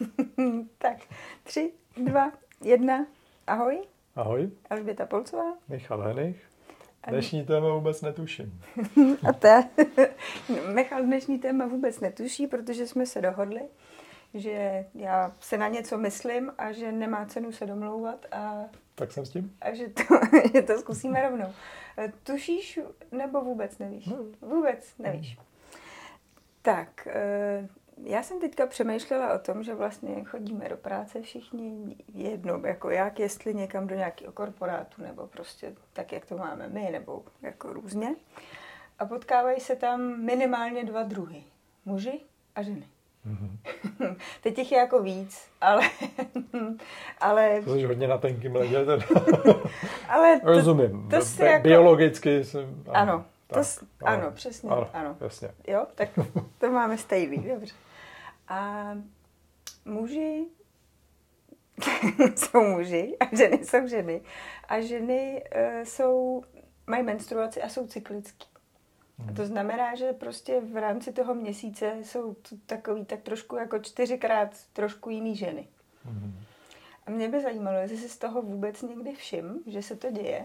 tak, tři, dva, jedna. Ahoj. Ahoj. Alžběta Polcová. Michal Henich. Dnešní téma vůbec netuším. A te. Michal dnešní téma vůbec netuší, protože jsme se dohodli, že já se na něco myslím a že nemá cenu se domlouvat a, Tak jsem s tím? a že, to, že to zkusíme rovnou. Tušíš nebo vůbec nevíš? Vůbec nevíš. Tak, eh, já jsem teďka přemýšlela o tom, že vlastně chodíme do práce všichni jedno, jako jak, jestli někam do nějakého korporátu, nebo prostě tak, jak to máme my, nebo jako různě. A potkávají se tam minimálně dva druhy. Muži a ženy. Mm-hmm. Teď jich je jako víc, ale... ale To jsi hodně na tenkým ledě. Ale to, Rozumím. to Bi- jako- Biologicky jsem... Ano, to tak, s- ano, přesně, ano. Jasně. Jo, tak to máme stejný, dobře. A muži jsou muži a ženy jsou ženy. A ženy uh, jsou, mají menstruaci a jsou cyklický. A to znamená, že prostě v rámci toho měsíce jsou takový tak trošku jako čtyřikrát trošku jiný ženy. Mhm. A mě by zajímalo, jestli si z toho vůbec někdy všim, že se to děje.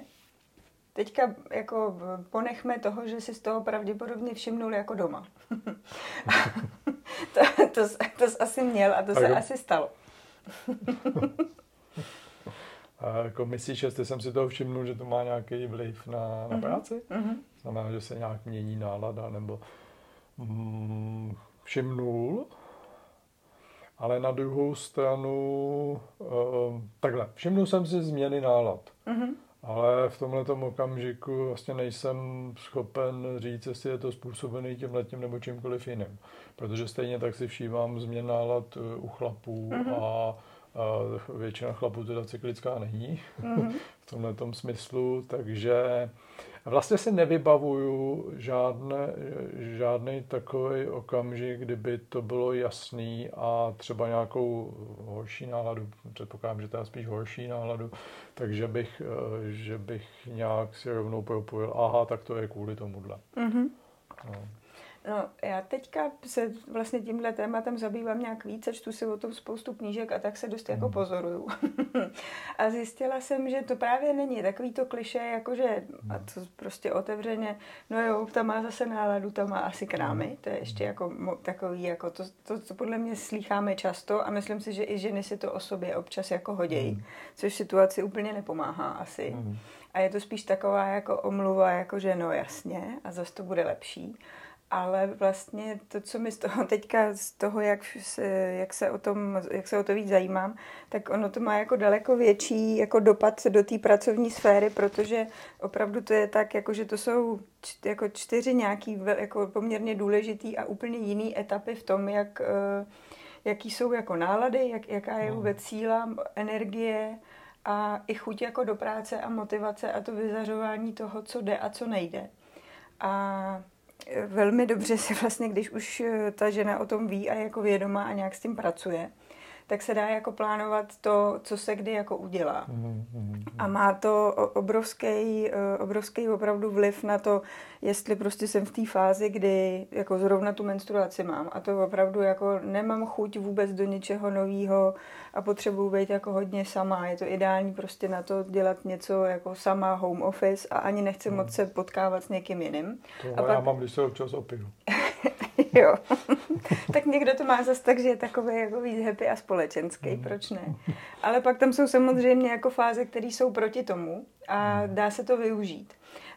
Teďka jako ponechme toho, že si z toho pravděpodobně všimnul jako doma. to, to, to jsi asi měl a to se Tak- asi stalo. A jako myslíš, jestli jsem si toho všimnul, že to má nějaký vliv na, na práci? Mhm. Znamená, že se nějak mění nálada, nebo mm, všimnul, ale na druhou stranu, uh, takhle, všimnul jsem si změny nálad, Mhm. Ale v tomhle okamžiku vlastně nejsem schopen říct, jestli je to způsobený tím letím nebo čímkoliv jiným. Protože stejně tak si všímám změn nálad eh, u chlapů Mhm. a a většina chlapů teda cyklická není Mhm. v tomhle smyslu, takže vlastně si nevybavuju žádné, žádný takový okamžik, kdyby to bylo jasný a třeba nějakou horší náladu, předpokládám, že to je spíš horší náladu, takže bych, eh, že bych nějak si rovnou propojil, aha, tak to je kvůli tomuhle. Mhm. No. No, já teďka se vlastně tímhle tématem zabývám nějak víc a čtu si o tom spoustu knížek a tak se dost jako Mhm. pozoruju. a zjistila jsem, že to právě není takový to kliše, jakože, a Mhm. to prostě otevřeně, no jo, ta má zase náladu, ta má asi krámy. To je ještě jako takový, jako to, to, co podle mě slýcháme často a myslím si, že i ženy si to o sobě občas jako hodějí, což situaci úplně nepomáhá asi. A je to spíš taková jako omluva, jako že no jasně a zase to bude lepší. Ale vlastně to, co mi z toho teďka, z toho, jak se, jak se, o, tom, jak se o to víc zajímám, tak ono to má jako daleko větší jako dopad do té pracovní sféry, protože opravdu to je tak, jako že to jsou č, jako čtyři nějaký jako poměrně důležitý a úplně jiný etapy v tom, jak, eh, jaký jsou jako nálady, jak, jaká je Hmm. vůbec síla, energie, a i chuť jako do práce a motivace a to vyzařování toho, co jde a co nejde. A velmi dobře se vlastně, když už e, ta žena o tom ví a je jako vědomá a nějak s tím pracuje, tak se dá jako plánovat to, co se kdy jako udělá. Mhm. Mhm. A má to o- obrovský, eh, obrovský opravdu vliv na to, jestli prostě jsem v té fázi, kdy jako zrovna tu menstruaci mám a to opravdu jako nemám chuť vůbec do něčeho nového a potřebuji být jako hodně sama. Je to ideální prostě na to dělat něco jako sama home office a ani nechci Hmm. moc se potkávat s někým jiným. To A já pak- mám, když se občas opiju. jo. tak někdo to má zase tak, že je takový jako víc happy a společenský, Hmm. proč ne? Ale pak tam jsou samozřejmě jako fáze, které jsou proti tomu a Hmm. dá se to využít.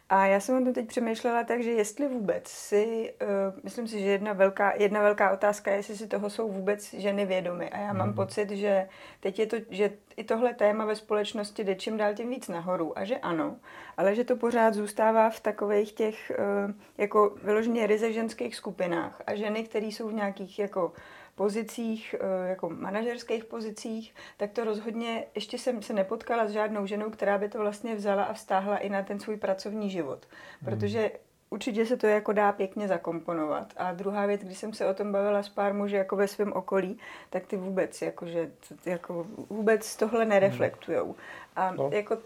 A já jsem o tom teď přemýšlela tak, že jestli vůbec si, uh, myslím si, že jedna velká, jedna velká otázka je, jestli si toho jsou vůbec ženy vědomy. A já mám Mhm. pocit, že teď je to, že i tohle téma ve společnosti jde čím dál tím víc nahoru. A že ano, ale že to pořád zůstává v takových těch uh, jako vyloženě ryze ženských skupinách. A ženy, které jsou v nějakých jako pozicích, eh, jako manažerských pozicích, tak to rozhodně, ještě jsem se nepotkala s žádnou ženou, která by to vlastně vzala a vztáhla i na ten svůj pracovní život. Protože určitě se to jako dá pěkně zakomponovat. A druhá věc, když jsem se o tom bavila s pár muži jako ve svém okolí, tak ty vůbec, jakože, jako vůbec tohle nereflektujou. A No. jako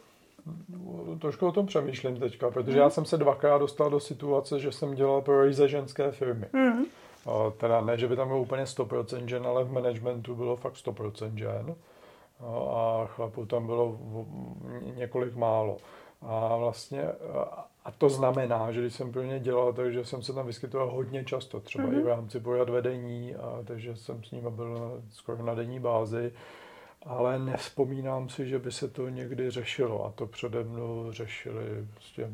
Trošku o tom přemýšlím teďka, protože Mhm. já jsem se dvakrát dostal do situace, že jsem dělal pro ryze ženské firmy. Teda ne, že by tam bylo úplně 100% žen, ale v managementu bylo fakt 100% žen. A chlapů tam bylo několik málo. A vlastně a to znamená, že když jsem pro ně dělal, takže jsem se tam vyskytoval hodně často, třeba mm-hmm. i v mhm. rámci pojad vedení, a takže jsem s nimi byl skoro na denní bázi, ale nevzpomínám si, že by se to někdy řešilo a to přede mnou řešili prostě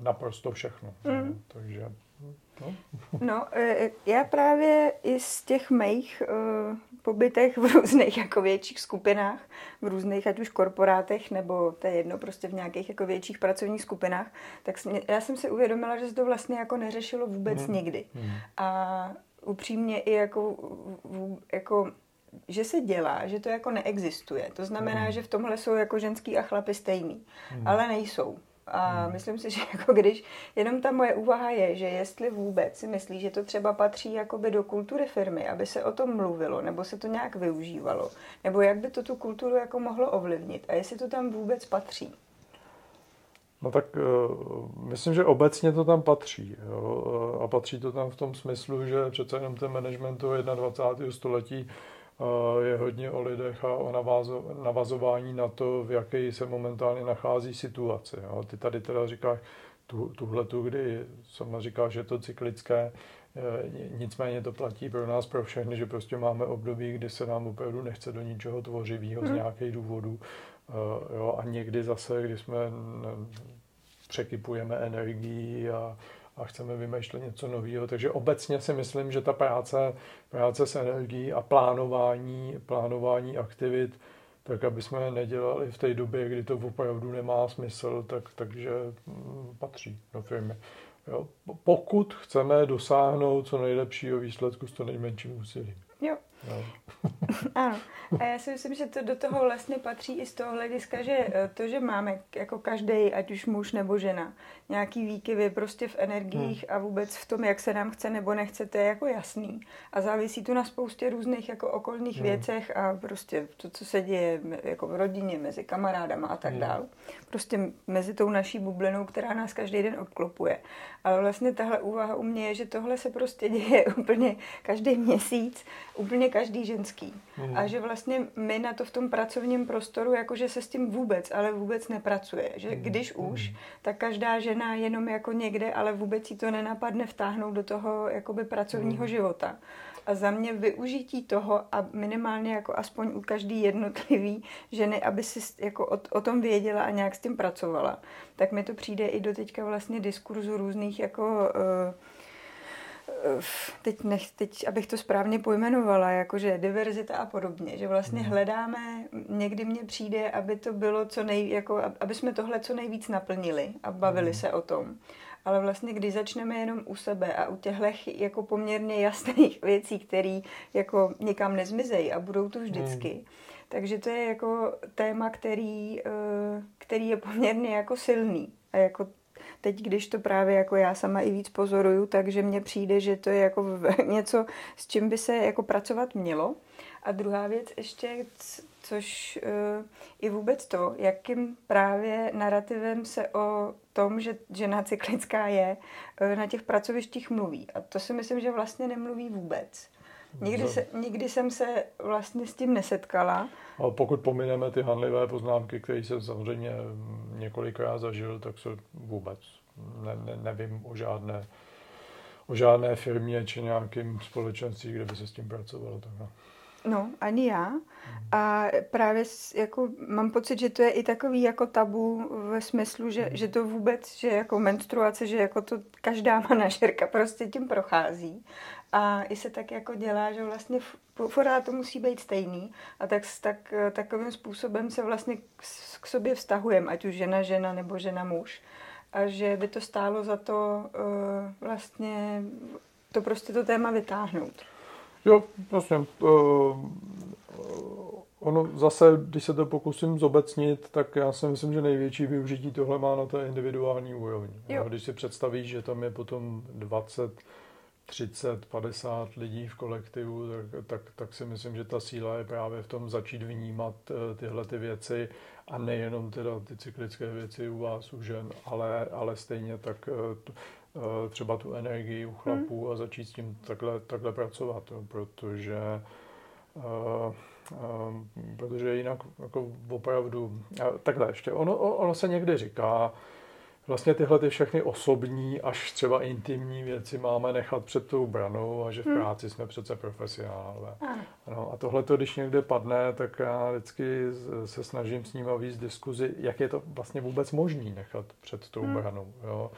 naprosto všechno. Mm. Takže No. no, e, já právě i z těch mých uh, pobytech v různých jako větších skupinách, v různých ať už korporátech, nebo to je jedno, prostě v nějakých jako větších pracovních skupinách, tak jsem, já jsem si uvědomila, že se to vlastně jako neřešilo vůbec hmm. nikdy. Hmm. A upřímně i jako, jako že se dělá, že to jako neexistuje. To znamená, hmm. že v tomhle jsou jako ženský a chlapy stejný, hmm. ale nejsou. A hmm. myslím si, že jako když jenom ta moje úvaha je, že jestli vůbec si myslí, že to třeba patří jakoby do kultury firmy, aby se o tom mluvilo, nebo se to nějak využívalo, nebo jak by to tu kulturu jako mohlo ovlivnit a jestli to tam vůbec patří. No tak uh, myslím, že obecně to tam patří. Jo? A patří to tam v tom smyslu, že přece jenom ten management 21. století je hodně o lidech a o navazování na to, v jaké se momentálně nachází situace. Jo. Ty tady teda říkáš tu, tuhle tu, kdy sama říká, že je to cyklické, e, nicméně to platí pro nás, pro všechny, že prostě máme období, kdy se nám opravdu nechce do ničeho tvořivého z mhm. nějakých důvodů. E, jo, a někdy zase, kdy jsme překypujeme energii a, a chceme vymýšlet něco nového. Takže obecně si myslím, že ta práce, práce s energií a plánování, plánování aktivit, tak aby jsme nedělali v té době, kdy to opravdu nemá smysl, tak, takže mm, patří do firmy. Jo. Pokud chceme dosáhnout co nejlepšího výsledku s to nejmenším úsilím. Jo. ano. A já si myslím, že to do toho vlastně patří i z toho hlediska, že eh, to, že máme jako každý, ať už muž nebo žena, nějaký výkyvy prostě v energiích hmm. a vůbec v tom, jak se nám chce nebo nechce, to je jako jasný. A závisí to na spoustě různých jako okolních hmm. věcech a prostě to, co se děje jako v rodině, mezi kamarádama a tak hmm. dál. Prostě mezi tou naší bublinou, která nás každý den obklopuje. Ale vlastně tahle úvaha u mě je, že tohle se prostě děje úplně každý měsíc, úplně každý ženský. Hmm. A že vlastně my na to v tom pracovním prostoru, jakože se s tím vůbec, ale vůbec nepracuje. Že hmm. když už, tak každá žena jenom jako někde, ale vůbec si to nenapadne vtáhnout do toho jakoby pracovního hmm. života. A za mě využití toho a minimálně jako aspoň u každý jednotlivý ženy, aby si jako o, o tom věděla a nějak s tím pracovala, tak mi to přijde i do teďka vlastně diskurzu různých jako uh, teď, nech, teď, abych to správně pojmenovala, jakože diverzita a podobně, že vlastně hmm. hledáme, někdy mně přijde, aby to bylo co nej, jako, aby jsme tohle co nejvíc naplnili a bavili hmm. se o tom. Ale vlastně, když začneme jenom u sebe a u těchto jako poměrně jasných věcí, které jako nikam nezmizejí a budou tu vždycky, hmm. takže to je jako téma, který, eh, který je poměrně jako silný. A jako teď, když to právě jako já sama i víc pozoruju, takže mně přijde, že to je jako něco, s čím by se jako pracovat mělo. A druhá věc ještě, což uh, i vůbec to, jakým právě narrativem se o tom, že žena cyklická je, uh, na těch pracovištích mluví. A to si myslím, že vlastně nemluví vůbec. Nikdy, se, nikdy jsem se vlastně s tím nesetkala. A pokud pomineme ty hanlivé poznámky, které jsem samozřejmě několikrát zažil, tak se vůbec ne, ne, nevím o žádné, o žádné firmě či nějakým společenství, kde by se s tím pracovalo. Tak no. No, ani já. A právě jako mám pocit, že to je i takový jako tabu ve smyslu, že, že to vůbec, že jako menstruace, že jako to každá manažerka prostě tím prochází. A i se tak jako dělá, že vlastně pořád to musí být stejný a tak, tak takovým způsobem se vlastně k sobě vztahujeme, ať už žena žena nebo žena muž. A že by to stálo za to uh, vlastně to prostě to téma vytáhnout. Jo, vlastně. Uh, ono zase, když se to pokusím zobecnit, tak já si myslím, že největší využití tohle má na té individuální úrovni. Jo. Když si představíš, že tam je potom 20 30, 50 lidí v kolektivu, tak, tak, tak si myslím, že ta síla je právě v tom začít vnímat eh, tyhle ty věci a nejenom teda ty cyklické věci u vás, u žen, ale, ale stejně tak eh, uh, třeba tu energii u chlapů hmm. a začít s tím takhle, takhle pracovat, protože protože jinak jako opravdu, takhle ještě, ono, ono se někdy říká, vlastně tyhle ty všechny osobní až třeba intimní věci máme nechat před tou branou a že v hmm. práci jsme přece profesionálové. No, a tohle to, když někde padne, tak já vždycky se snažím s ním víc diskuzi, jak je to vlastně vůbec možný nechat před tou hmm. branou. Jo.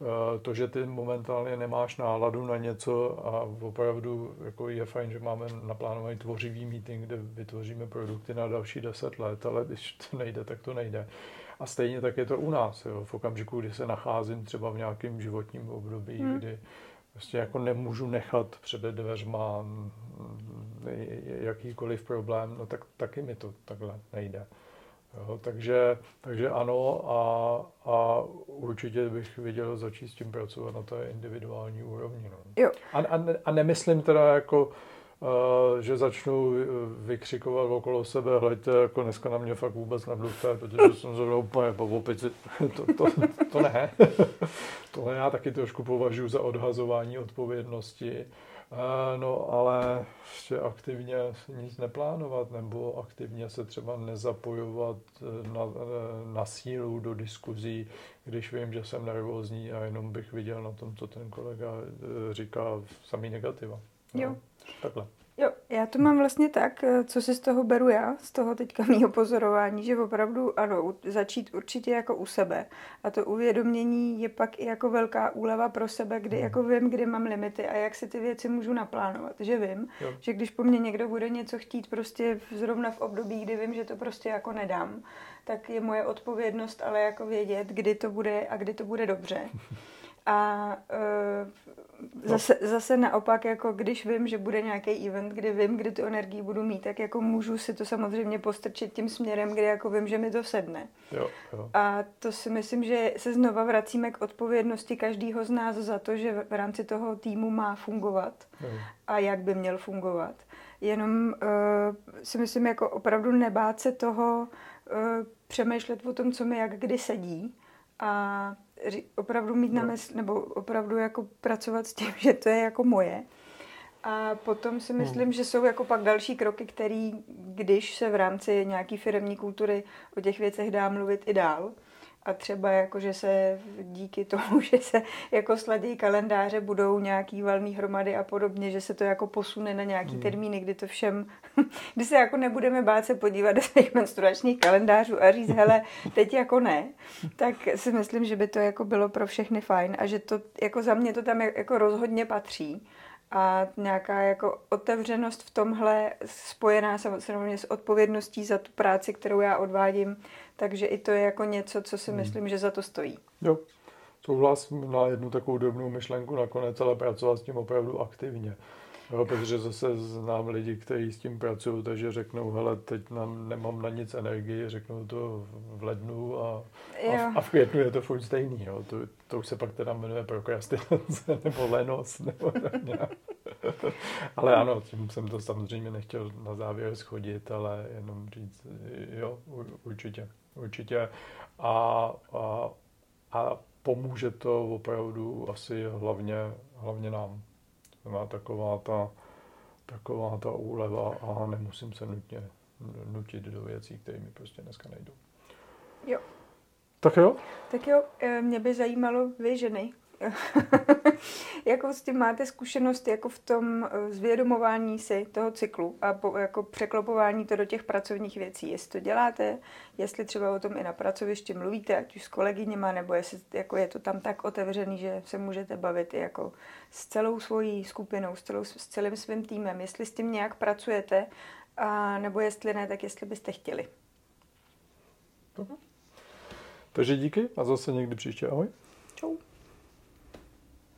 E, to, že ty momentálně nemáš náladu na něco a opravdu jako je fajn, že máme naplánovaný tvořivý meeting, kde vytvoříme produkty na další deset let, ale když to nejde, tak to nejde. A stejně tak je to u nás. Jo. V okamžiku, kdy se nacházím třeba v nějakém životním období, hmm. kdy prostě jako nemůžu nechat před dveřma jakýkoliv problém, no tak taky mi to takhle nejde. Jo, takže, takže ano a, a určitě bych viděl začít s tím pracovat na té individuální úrovni. No. Jo. A, a, a nemyslím teda jako že začnu e, vykřikovat okolo sebe, hleďte, jako dneska na mě fakt vůbec nemluvte, protože jsem zrovna úplně po opici. To, to, to ne. Tohle já taky trošku považuji za odhazování odpovědnosti. No ale ještě aktivně nic neplánovat nebo aktivně se třeba nezapojovat e, na, e, na sílu do diskuzí, když vím, že jsem nervózní a jenom bych viděl na tom, co ten kolega říká, samý negativa. No. Jo. Takhle. Jo, já to mám vlastně tak, eh, co si z toho beru já, z toho teďka mýho pozorování, že opravdu ano, začít určitě jako u sebe. A to uvědomění je pak i jako velká úleva pro sebe, kdy hmm. jako vím, kdy mám limity a jak si ty věci můžu naplánovat. Že vím, jo. že když po mně někdo bude něco chtít prostě zrovna v období, kdy vím, že to prostě jako nedám, tak je moje odpovědnost ale jako vědět, kdy to bude a kdy to bude dobře. A uh, zase, zase naopak, jako když vím, že bude nějaký event, kdy vím, kdy tu energii budu mít, tak jako můžu si to samozřejmě postrčit tím směrem, kdy jako vím, že mi to sedne. Jo, jo. A to si myslím, že se znova vracíme k odpovědnosti každého z nás za to, že v rámci toho týmu má fungovat jo. a jak by měl fungovat. Jenom uh, si myslím, jako opravdu nebát se toho uh, přemýšlet o tom, co mi jak kdy sedí a opravdu mít na no. mysli, nebo opravdu jako pracovat s tím, že to je jako moje. A potom si hmm. myslím, hmm. že jsou jako pak další kroky, které, když se v rámci nějaký firmní kultury o těch věcech dá mluvit i dál, a třeba jako, že se díky tomu, že se jako sladí kalendáře, budou nějaký valný hromady a podobně, že se to jako posune na nějaký hmm. termíny, kdy to všem, kdy se jako nebudeme bát se podívat do svých menstruačních kalendářů a říct, hele, teď jako ne, tak si myslím, že by to jako bylo pro všechny fajn a že to jako za mě to tam jako rozhodně patří a nějaká jako otevřenost v tomhle spojená samozřejmě s odpovědností za tu práci, kterou já odvádím, takže i to je jako něco, co si hmm. myslím, že za to stojí. Jo, souhlasím na jednu takovou drobnou myšlenku nakonec, ale pracovat s tím opravdu aktivně. Jo, protože zase znám lidi, kteří s tím pracují, takže řeknou, hele, teď nám, nemám na nic energii, řeknou to v lednu a, a, v, a v květnu je to furt stejný. Jo. To, to už se pak teda jmenuje prokrastinace nebo lenost. Nebo ale ano, tím jsem to samozřejmě nechtěl na závěr schodit, ale jenom říct, jo, určitě, určitě. A, a, a pomůže to opravdu asi hlavně, hlavně nám má taková ta, taková ta úleva a nemusím se nutně nutit do věcí, které mi prostě dneska nejdou. Jo. Tak jo? Tak jo, eh, mě by zajímalo vy ženy, Jakou s tím máte zkušenost jako v tom eh, zvědomování si toho cyklu a po, jako překlopování to do těch pracovních věcí? Jestli to děláte, jestli třeba o tom i na pracovišti mluvíte, ať už s kolegyněma, nebo jestli jako je to tam tak otevřený, že se můžete bavit i jako s celou svojí skupinou, s, celou, s celým svým týmem. Jestli s tím nějak pracujete, a, nebo jestli ne, tak jestli byste chtěli. Takže díky a zase někdy příště. Ahoj. Čau.